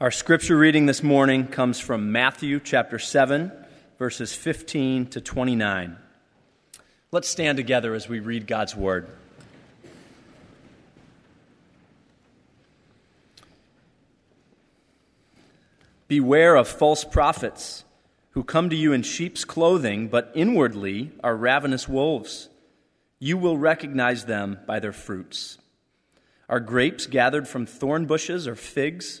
Our scripture reading this morning comes from Matthew chapter 7, verses 15 to 29. Let's stand together as we read God's word. Beware of false prophets who come to you in sheep's clothing, but inwardly are ravenous wolves. You will recognize them by their fruits. Are grapes gathered from thorn bushes or figs?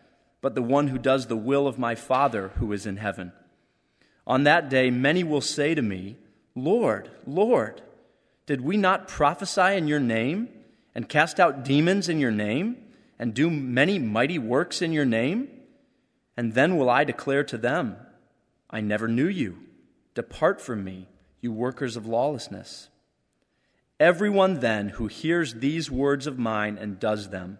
but the one who does the will of my Father who is in heaven. On that day, many will say to me, Lord, Lord, did we not prophesy in your name, and cast out demons in your name, and do many mighty works in your name? And then will I declare to them, I never knew you. Depart from me, you workers of lawlessness. Everyone then who hears these words of mine and does them,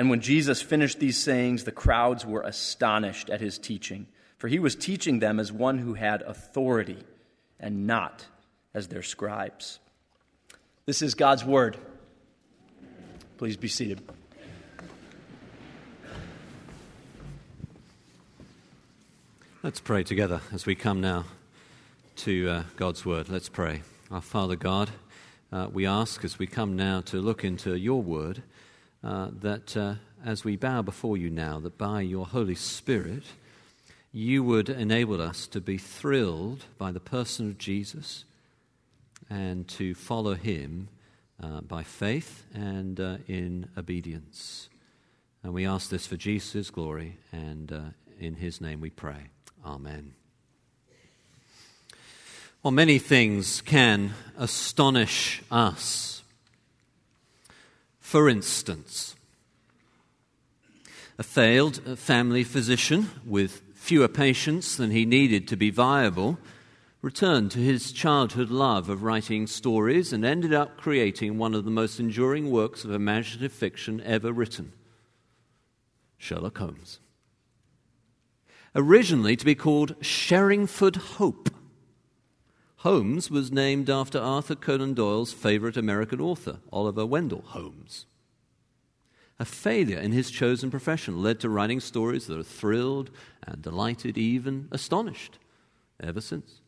And when Jesus finished these sayings, the crowds were astonished at his teaching, for he was teaching them as one who had authority and not as their scribes. This is God's word. Please be seated. Let's pray together as we come now to uh, God's word. Let's pray. Our Father God, uh, we ask as we come now to look into your word uh, that uh, as we bow before you now, that by your Holy Spirit, you would enable us to be thrilled by the person of Jesus and to follow him uh, by faith and uh, in obedience. And we ask this for Jesus' glory, and uh, in his name we pray. Amen. Well, many things can astonish us. For instance, a failed family physician with fewer patients than he needed to be viable returned to his childhood love of writing stories and ended up creating one of the most enduring works of imaginative fiction ever written Sherlock Holmes. Originally to be called Sherringford Hope Holmes was named after Arthur Conan Doyle's favorite American author, Oliver Wendell Holmes. A failure in his chosen profession led to writing stories that are thrilled and delighted, even astonished, ever since.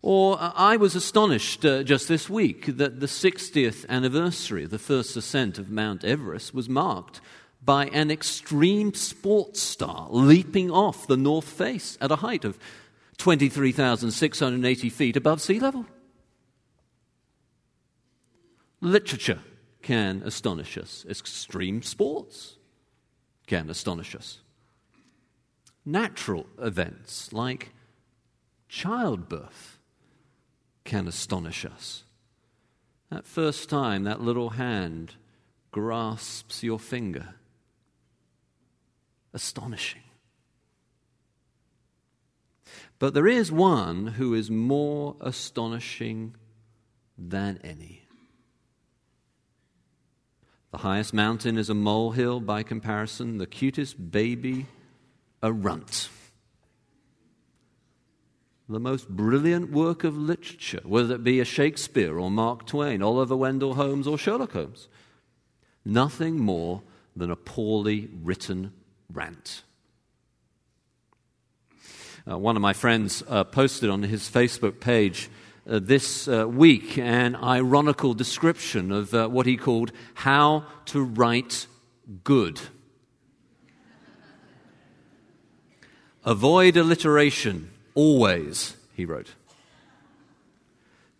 Or uh, I was astonished uh, just this week that the 60th anniversary of the first ascent of Mount Everest was marked by an extreme sports star leaping off the north face at a height of 23,680 feet above sea level. Literature can astonish us, extreme sports can astonish us. Natural events like childbirth can astonish us. That first time that little hand grasps your finger, astonishing. But there is one who is more astonishing than any. The highest mountain is a molehill by comparison, the cutest baby, a runt. The most brilliant work of literature, whether it be a Shakespeare or Mark Twain, Oliver Wendell Holmes or Sherlock Holmes, nothing more than a poorly written rant. Uh, one of my friends uh, posted on his Facebook page uh, this uh, week an ironical description of uh, what he called how to write good. Avoid alliteration, always, he wrote.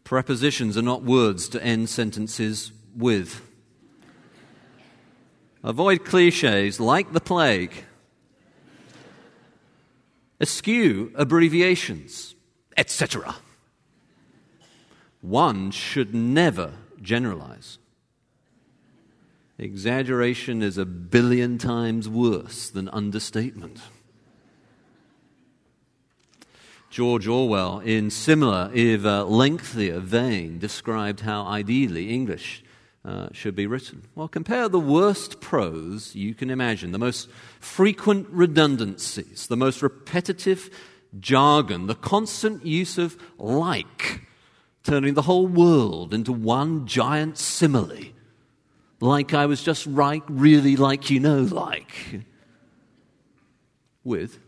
Prepositions are not words to end sentences with. Avoid cliches like the plague. Eschew abbreviations, etc. One should never generalize. Exaggeration is a billion times worse than understatement. George Orwell, in similar, if uh, lengthier vein, described how ideally English uh, should be written. Well, compare the worst prose you can imagine, the most frequent redundancies, the most repetitive jargon, the constant use of like, turning the whole world into one giant simile. Like I was just right, really like you know, like. With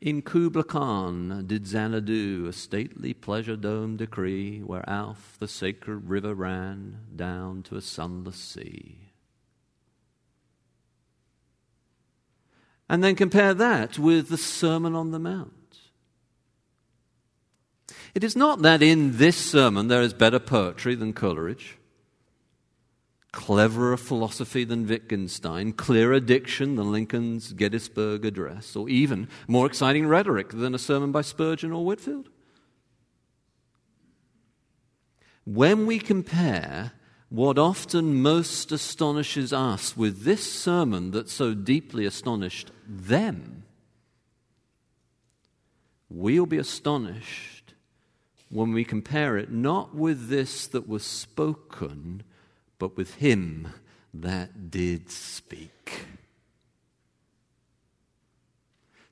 in Kubla Khan did Xanadu a stately pleasure dome decree, where Alph the sacred river ran down to a sunless sea. And then compare that with the Sermon on the Mount. It is not that in this sermon there is better poetry than Coleridge cleverer philosophy than Wittgenstein, clearer diction than Lincoln's Gettysburg Address, or even more exciting rhetoric than a sermon by Spurgeon or Whitefield. When we compare what often most astonishes us with this sermon that so deeply astonished them, we'll be astonished when we compare it not with this that was spoken but with him that did speak.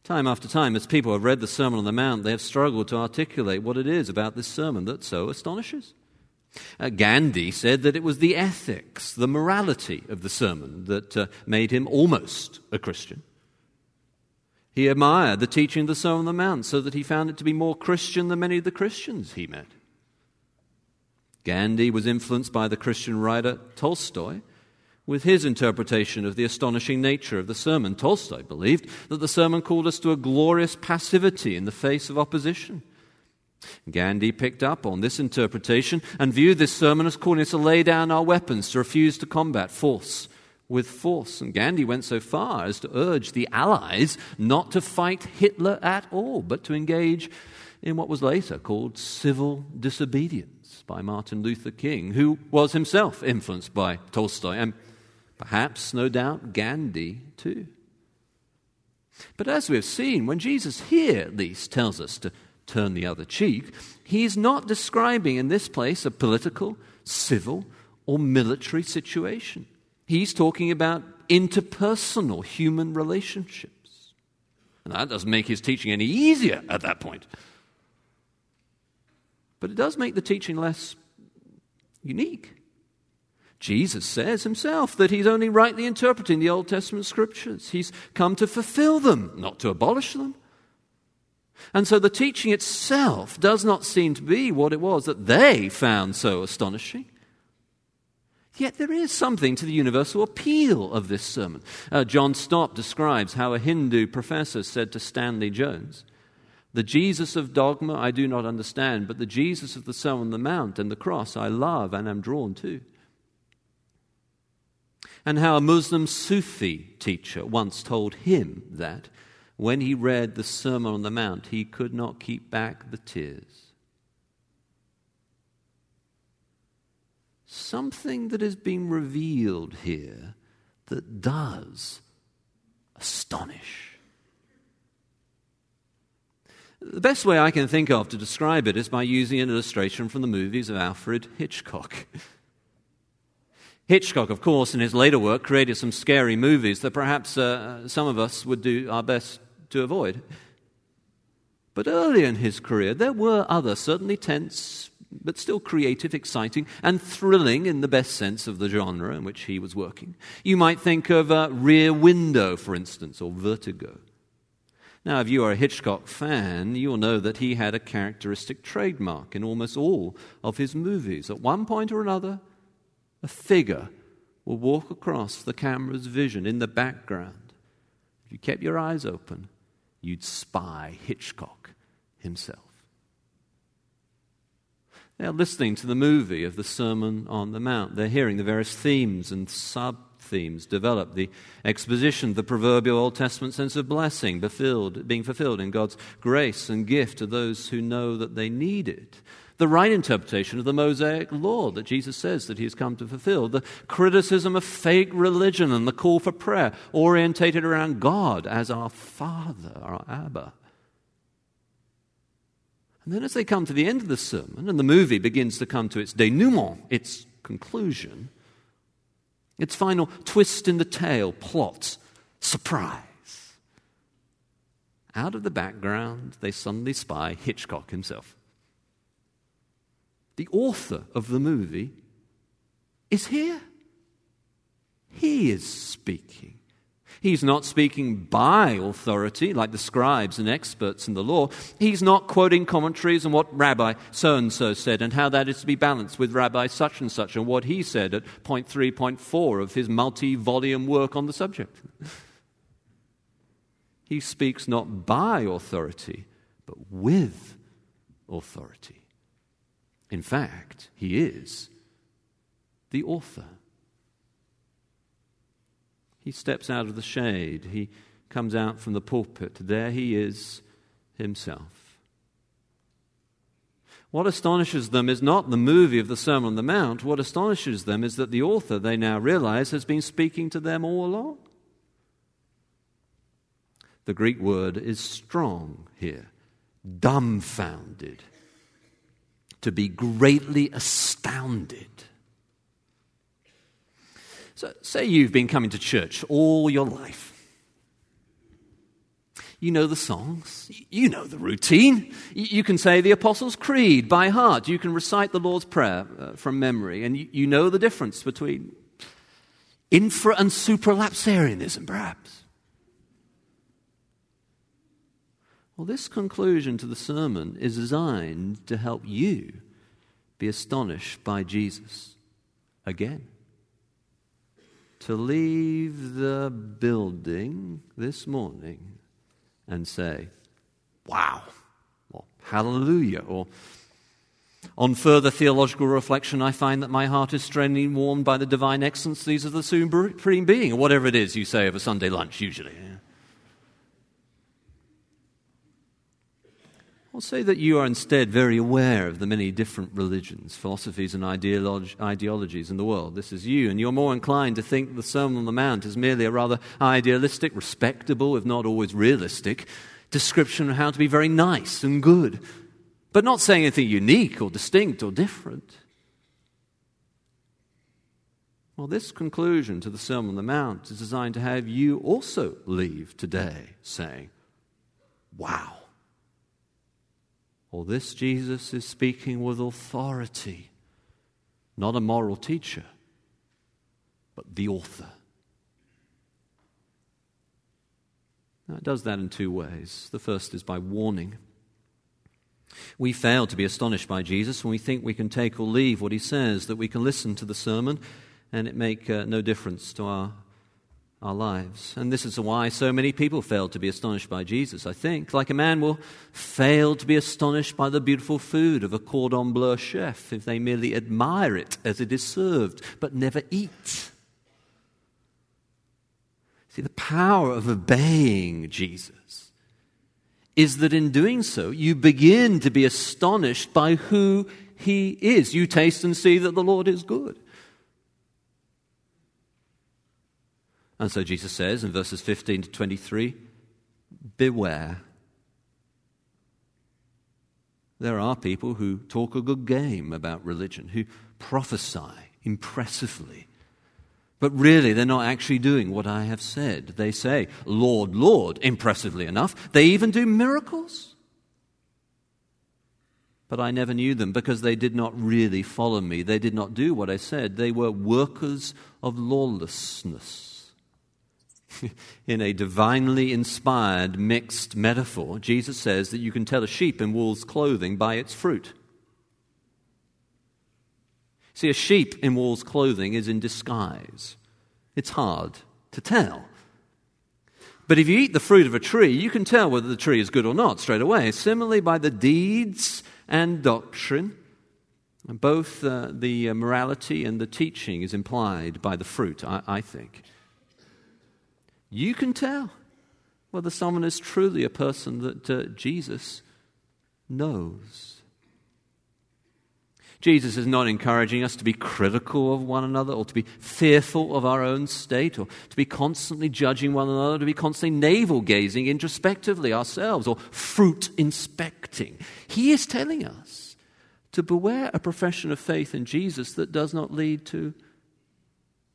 Time after time, as people have read the Sermon on the Mount, they have struggled to articulate what it is about this sermon that so astonishes. Uh, Gandhi said that it was the ethics, the morality of the sermon that uh, made him almost a Christian. He admired the teaching of the Sermon on the Mount so that he found it to be more Christian than many of the Christians he met. Gandhi was influenced by the Christian writer Tolstoy with his interpretation of the astonishing nature of the sermon. Tolstoy believed that the sermon called us to a glorious passivity in the face of opposition. Gandhi picked up on this interpretation and viewed this sermon as calling us to lay down our weapons, to refuse to combat force with force. And Gandhi went so far as to urge the Allies not to fight Hitler at all, but to engage in what was later called civil disobedience by Martin Luther King, who was himself influenced by Tolstoy, and perhaps, no doubt, Gandhi too. But as we have seen, when Jesus here at least tells us to turn the other cheek, he is not describing in this place a political, civil, or military situation. He's talking about interpersonal human relationships. And that doesn't make his teaching any easier at that point. But it does make the teaching less unique. Jesus says himself that he's only rightly interpreting the Old Testament scriptures. He's come to fulfill them, not to abolish them. And so the teaching itself does not seem to be what it was that they found so astonishing. Yet there is something to the universal appeal of this sermon. Uh, John Stott describes how a Hindu professor said to Stanley Jones, the Jesus of dogma I do not understand, but the Jesus of the Sermon on the Mount and the cross I love and am drawn to. And how a Muslim Sufi teacher once told him that when he read the Sermon on the Mount, he could not keep back the tears. Something that is being revealed here that does astonish. The best way I can think of to describe it is by using an illustration from the movies of Alfred Hitchcock. Hitchcock, of course, in his later work, created some scary movies that perhaps uh, some of us would do our best to avoid. But early in his career, there were other, certainly tense, but still creative, exciting, and thrilling in the best sense of the genre in which he was working. You might think of uh, Rear Window, for instance, or Vertigo. Now, if you are a Hitchcock fan, you'll know that he had a characteristic trademark in almost all of his movies. At one point or another, a figure will walk across the camera's vision in the background, if you kept your eyes open, you'd spy Hitchcock himself. They're listening to the movie of the Sermon on the Mount. They're hearing the various themes and sub themes develop the exposition, the proverbial Old Testament sense of blessing fulfilled, being fulfilled in God's grace and gift to those who know that they need it. The right interpretation of the Mosaic law that Jesus says that he has come to fulfill. The criticism of fake religion and the call for prayer orientated around God as our Father, our Abba. And then, as they come to the end of the sermon and the movie begins to come to its denouement, its conclusion, its final twist in the tale, plot, surprise. Out of the background, they suddenly spy Hitchcock himself. The author of the movie is here. He is speaking. He's not speaking by authority like the scribes and experts in the law. He's not quoting commentaries on what Rabbi so and so said and how that is to be balanced with Rabbi such and such and what he said at point three, point four of his multi volume work on the subject. he speaks not by authority, but with authority. In fact, he is the author. He steps out of the shade. He comes out from the pulpit. There he is himself. What astonishes them is not the movie of the Sermon on the Mount. What astonishes them is that the author, they now realize, has been speaking to them all along. The Greek word is strong here, dumbfounded, to be greatly astounded. So, say you've been coming to church all your life. You know the songs. You know the routine. You can say the Apostles' Creed by heart. You can recite the Lord's Prayer uh, from memory. And you, you know the difference between infra and supralapsarianism, perhaps. Well, this conclusion to the sermon is designed to help you be astonished by Jesus again to leave the building this morning and say, wow, or hallelujah, or on further theological reflection, I find that my heart is strangely warmed by the divine excellencies of the Supreme Being, or whatever it is you say over Sunday lunch, usually. I'll say that you are instead very aware of the many different religions, philosophies, and ideolog- ideologies in the world. This is you, and you're more inclined to think the Sermon on the Mount is merely a rather idealistic, respectable, if not always realistic, description of how to be very nice and good, but not saying anything unique or distinct or different. Well, this conclusion to the Sermon on the Mount is designed to have you also leave today saying, Wow. Well, this Jesus is speaking with authority, not a moral teacher, but the author. Now, it does that in two ways. The first is by warning. We fail to be astonished by Jesus when we think we can take or leave what he says, that we can listen to the sermon and it make uh, no difference to our our lives. And this is why so many people fail to be astonished by Jesus, I think. Like a man will fail to be astonished by the beautiful food of a cordon bleu chef if they merely admire it as it is served, but never eat. See, the power of obeying Jesus is that in doing so, you begin to be astonished by who he is. You taste and see that the Lord is good. And so Jesus says in verses 15 to 23 Beware. There are people who talk a good game about religion, who prophesy impressively. But really, they're not actually doing what I have said. They say, Lord, Lord, impressively enough. They even do miracles. But I never knew them because they did not really follow me. They did not do what I said. They were workers of lawlessness. in a divinely inspired mixed metaphor, Jesus says that you can tell a sheep in wool's clothing by its fruit. See, a sheep in wool's clothing is in disguise. It's hard to tell. But if you eat the fruit of a tree, you can tell whether the tree is good or not straight away. Similarly, by the deeds and doctrine, both uh, the morality and the teaching is implied by the fruit, I, I think. You can tell whether someone is truly a person that uh, Jesus knows. Jesus is not encouraging us to be critical of one another or to be fearful of our own state or to be constantly judging one another, to be constantly navel gazing introspectively ourselves or fruit inspecting. He is telling us to beware a profession of faith in Jesus that does not lead to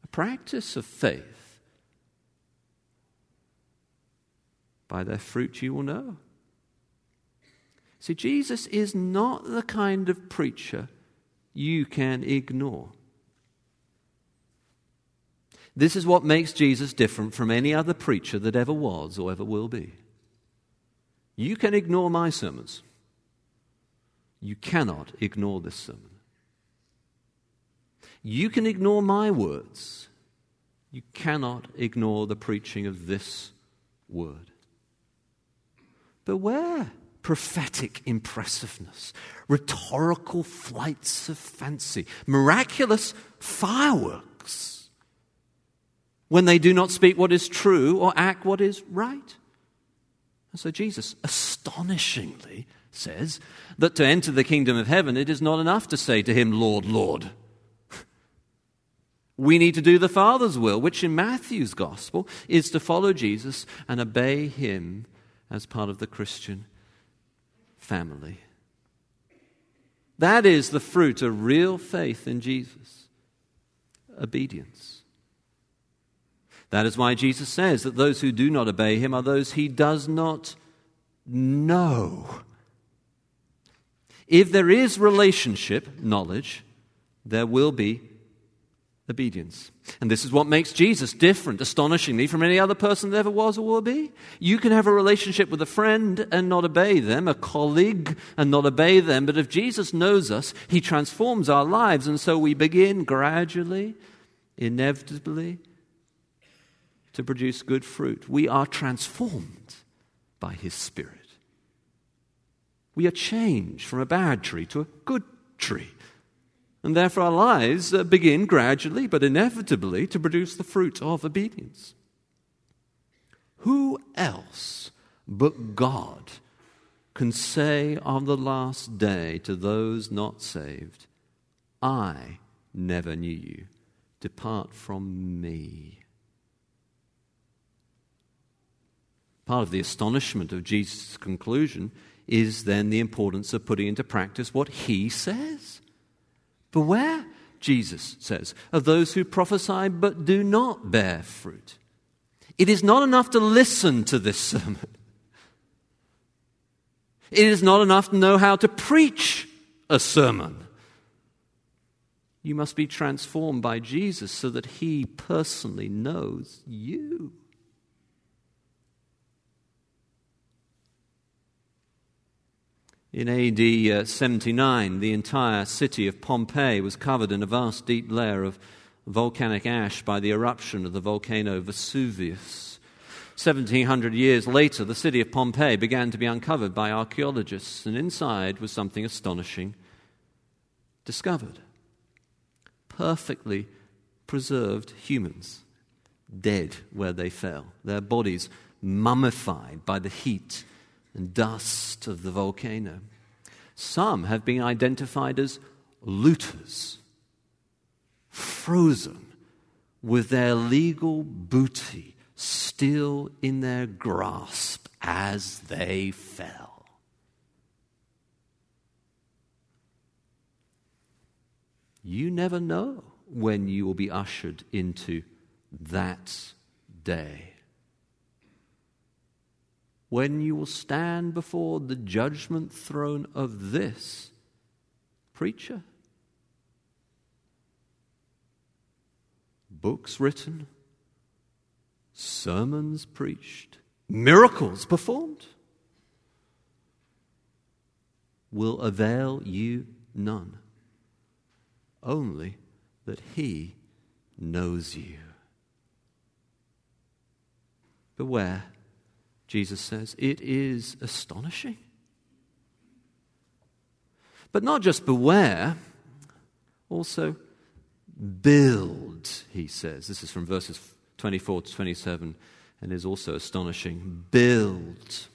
a practice of faith. By their fruit you will know. See, Jesus is not the kind of preacher you can ignore. This is what makes Jesus different from any other preacher that ever was or ever will be. You can ignore my sermons. You cannot ignore this sermon. You can ignore my words. You cannot ignore the preaching of this word. Beware prophetic impressiveness, rhetorical flights of fancy, miraculous fireworks when they do not speak what is true or act what is right. And so Jesus astonishingly says that to enter the kingdom of heaven, it is not enough to say to him, Lord, Lord. We need to do the Father's will, which in Matthew's gospel is to follow Jesus and obey him as part of the Christian family. That is the fruit of real faith in Jesus obedience. That is why Jesus says that those who do not obey him are those he does not know. If there is relationship, knowledge, there will be obedience. And this is what makes Jesus different, astonishingly, from any other person that ever was or will be. You can have a relationship with a friend and not obey them, a colleague and not obey them, but if Jesus knows us, he transforms our lives, and so we begin gradually, inevitably, to produce good fruit. We are transformed by his Spirit. We are changed from a bad tree to a good tree. And therefore, our lives uh, begin gradually but inevitably to produce the fruit of obedience. Who else but God can say on the last day to those not saved, I never knew you. Depart from me. Part of the astonishment of Jesus' conclusion is then the importance of putting into practice what he says. Beware, Jesus says, of those who prophesy but do not bear fruit. It is not enough to listen to this sermon. It is not enough to know how to preach a sermon. You must be transformed by Jesus so that he personally knows you. In AD uh, 79, the entire city of Pompeii was covered in a vast deep layer of volcanic ash by the eruption of the volcano Vesuvius. 1700 years later, the city of Pompeii began to be uncovered by archaeologists, and inside was something astonishing discovered perfectly preserved humans, dead where they fell, their bodies mummified by the heat and dust of the volcano. Some have been identified as looters, frozen with their legal booty still in their grasp as they fell. You never know when you will be ushered into that day when you will stand before the judgment throne of this preacher. Books written, sermons preached, miracles performed will avail you none, only that He knows you. Beware Jesus says. It is astonishing. But not just beware, also build, he says. This is from verses 24 to 27 and is also astonishing. Build,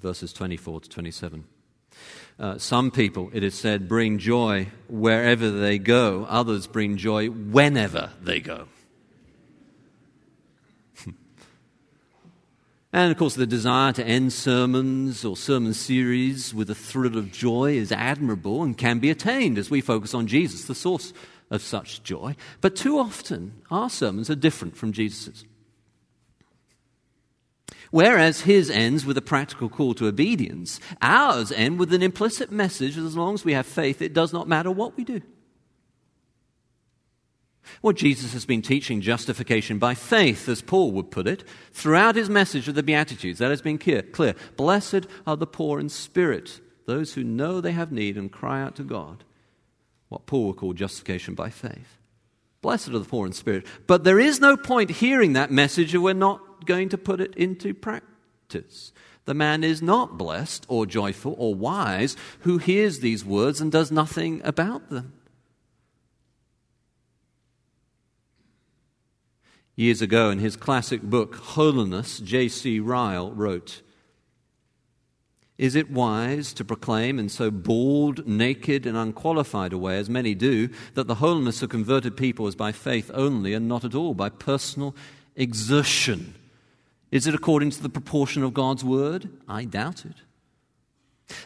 verses 24 to 27. Uh, some people, it is said, bring joy wherever they go, others bring joy whenever they go. And of course, the desire to end sermons or sermon series with a thrill of joy is admirable and can be attained as we focus on Jesus, the source of such joy. But too often, our sermons are different from Jesus's. Whereas his ends with a practical call to obedience, ours end with an implicit message that as long as we have faith, it does not matter what we do. Well, Jesus has been teaching justification by faith, as Paul would put it, throughout his message of the Beatitudes. That has been clear. clear. Blessed are the poor in spirit, those who know they have need and cry out to God. What Paul would call justification by faith. Blessed are the poor in spirit. But there is no point hearing that message if we're not going to put it into practice. The man is not blessed or joyful or wise who hears these words and does nothing about them. Years ago, in his classic book, Holiness, J.C. Ryle wrote Is it wise to proclaim in so bald, naked, and unqualified a way, as many do, that the holiness of converted people is by faith only and not at all by personal exertion? Is it according to the proportion of God's word? I doubt it.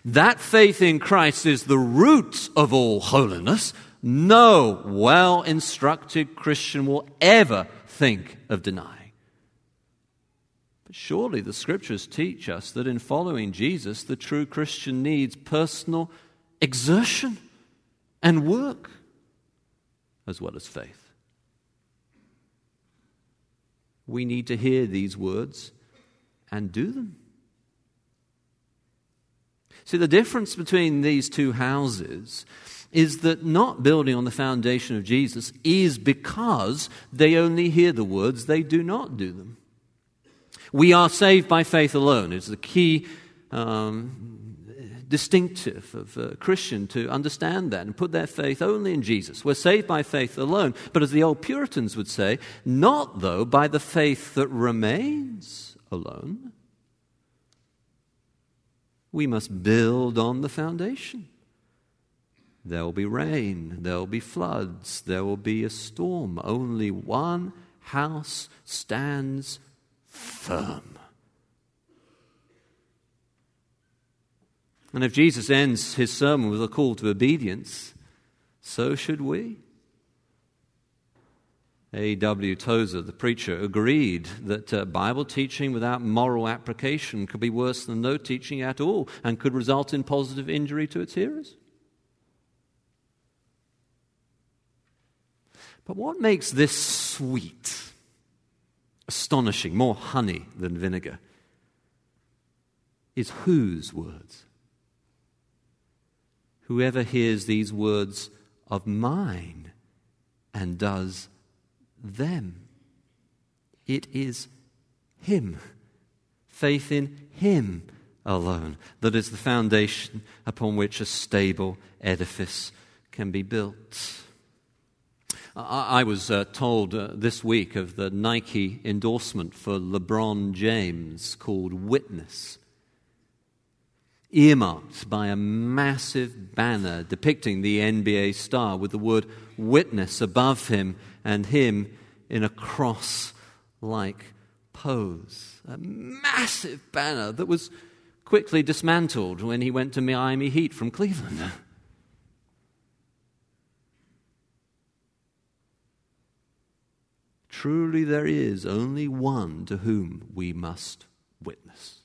That faith in Christ is the root of all holiness. No well instructed Christian will ever think of denying. But surely the scriptures teach us that in following Jesus, the true Christian needs personal exertion and work as well as faith. We need to hear these words and do them. See, the difference between these two houses is that not building on the foundation of Jesus is because they only hear the words, they do not do them. We are saved by faith alone. It's the key um, distinctive of a Christian to understand that and put their faith only in Jesus. We're saved by faith alone, but as the old Puritans would say, not though by the faith that remains alone. We must build on the foundation. There will be rain, there will be floods, there will be a storm. Only one house stands firm. And if Jesus ends his sermon with a call to obedience, so should we. A.W. Tozer, the preacher, agreed that uh, Bible teaching without moral application could be worse than no teaching at all and could result in positive injury to its hearers. But what makes this sweet, astonishing, more honey than vinegar, is whose words? Whoever hears these words of mine and does them. It is Him, faith in Him alone, that is the foundation upon which a stable edifice can be built. I, was uh, told uh, this week of the Nike endorsement for LeBron James called Witness, earmarked by a massive banner depicting the NBA star with the word witness above him and him in a cross like pose. A massive banner that was quickly dismantled when he went to Miami Heat from Cleveland. Truly, there is only one to whom we must witness.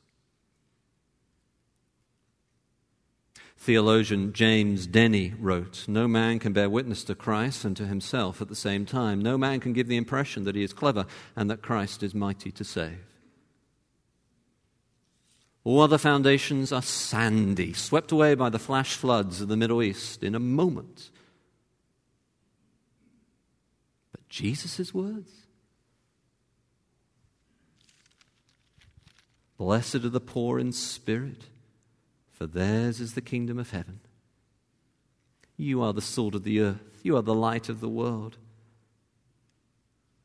Theologian James Denney wrote No man can bear witness to Christ and to himself at the same time. No man can give the impression that he is clever and that Christ is mighty to save. All other foundations are sandy, swept away by the flash floods of the Middle East in a moment. But Jesus' words? Blessed are the poor in spirit, for theirs is the kingdom of heaven. You are the salt of the earth, you are the light of the world.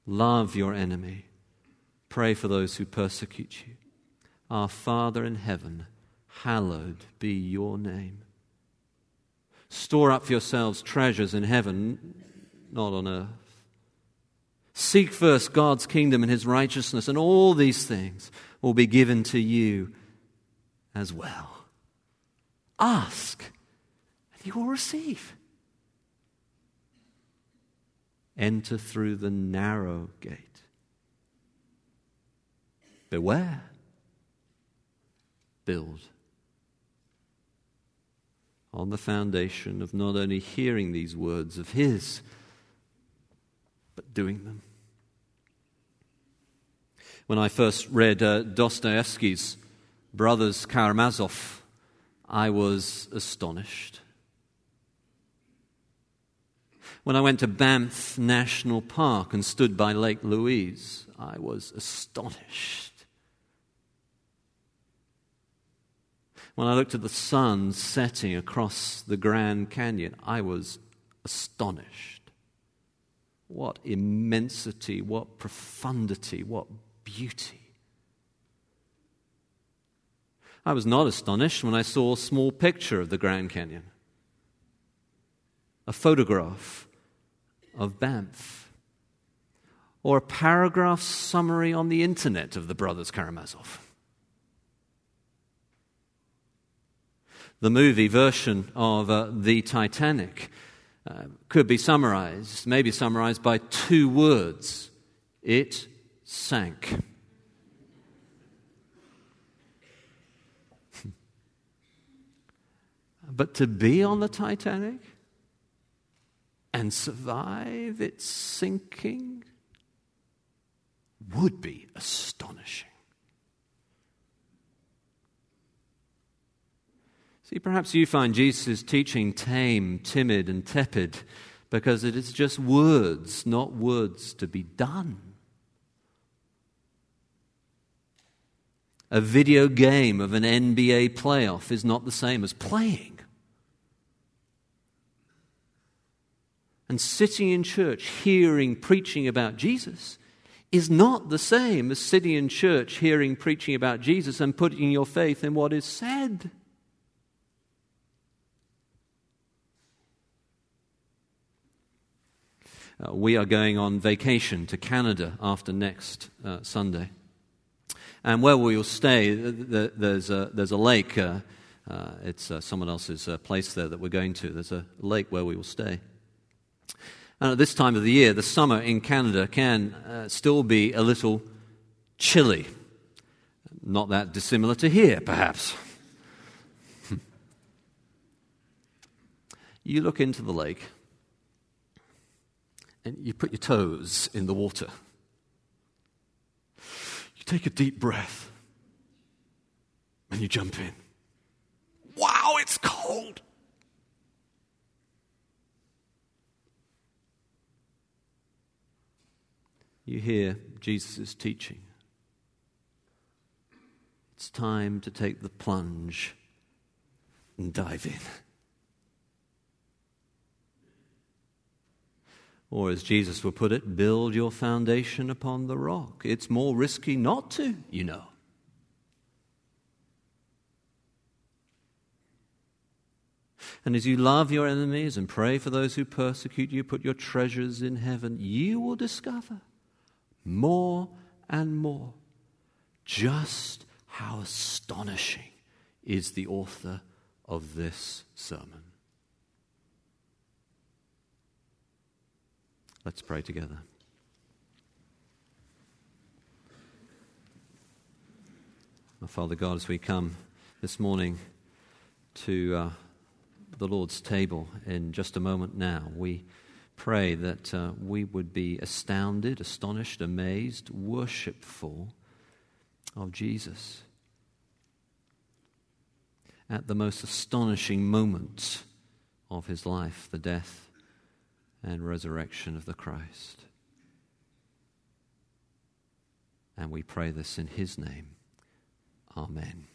Love your enemy, pray for those who persecute you. Our Father in heaven, hallowed be your name. Store up for yourselves treasures in heaven, not on earth. Seek first God's kingdom and his righteousness, and all these things will be given to you as well. Ask, and you will receive. Enter through the narrow gate. Beware. Build on the foundation of not only hearing these words of His, but doing them. When I first read uh, Dostoevsky's Brothers Karamazov, I was astonished. When I went to Banff National Park and stood by Lake Louise, I was astonished. When I looked at the sun setting across the Grand Canyon, I was astonished. What immensity, what profundity, what beauty. I was not astonished when I saw a small picture of the Grand Canyon, a photograph of Banff, or a paragraph summary on the internet of the brothers Karamazov. The movie version of uh, The Titanic uh, could be summarized, maybe summarized by two words it sank. but to be on the Titanic and survive its sinking would be astonishing. See, perhaps you find Jesus' teaching tame, timid, and tepid because it is just words, not words to be done. A video game of an NBA playoff is not the same as playing. And sitting in church, hearing preaching about Jesus, is not the same as sitting in church, hearing preaching about Jesus, and putting your faith in what is said. Uh, we are going on vacation to Canada after next uh, Sunday. And where we will stay, there's a, there's a lake. Uh, uh, it's uh, someone else's place there that we're going to. There's a lake where we will stay. And at this time of the year, the summer in Canada can still be a little chilly. Not that dissimilar to here, perhaps. you look into the lake and you put your toes in the water. Take a deep breath and you jump in. Wow, it's cold. You hear Jesus' teaching. It's time to take the plunge and dive in. Or, as Jesus would put it, build your foundation upon the rock. It's more risky not to, you know. And as you love your enemies and pray for those who persecute you, put your treasures in heaven, you will discover more and more just how astonishing is the author of this sermon. Let's pray together. Father God, as we come this morning to uh, the Lord's table in just a moment now, we pray that uh, we would be astounded, astonished, amazed, worshipful of Jesus at the most astonishing moment of his life, the death and resurrection of the Christ. And we pray this in his name. Amen.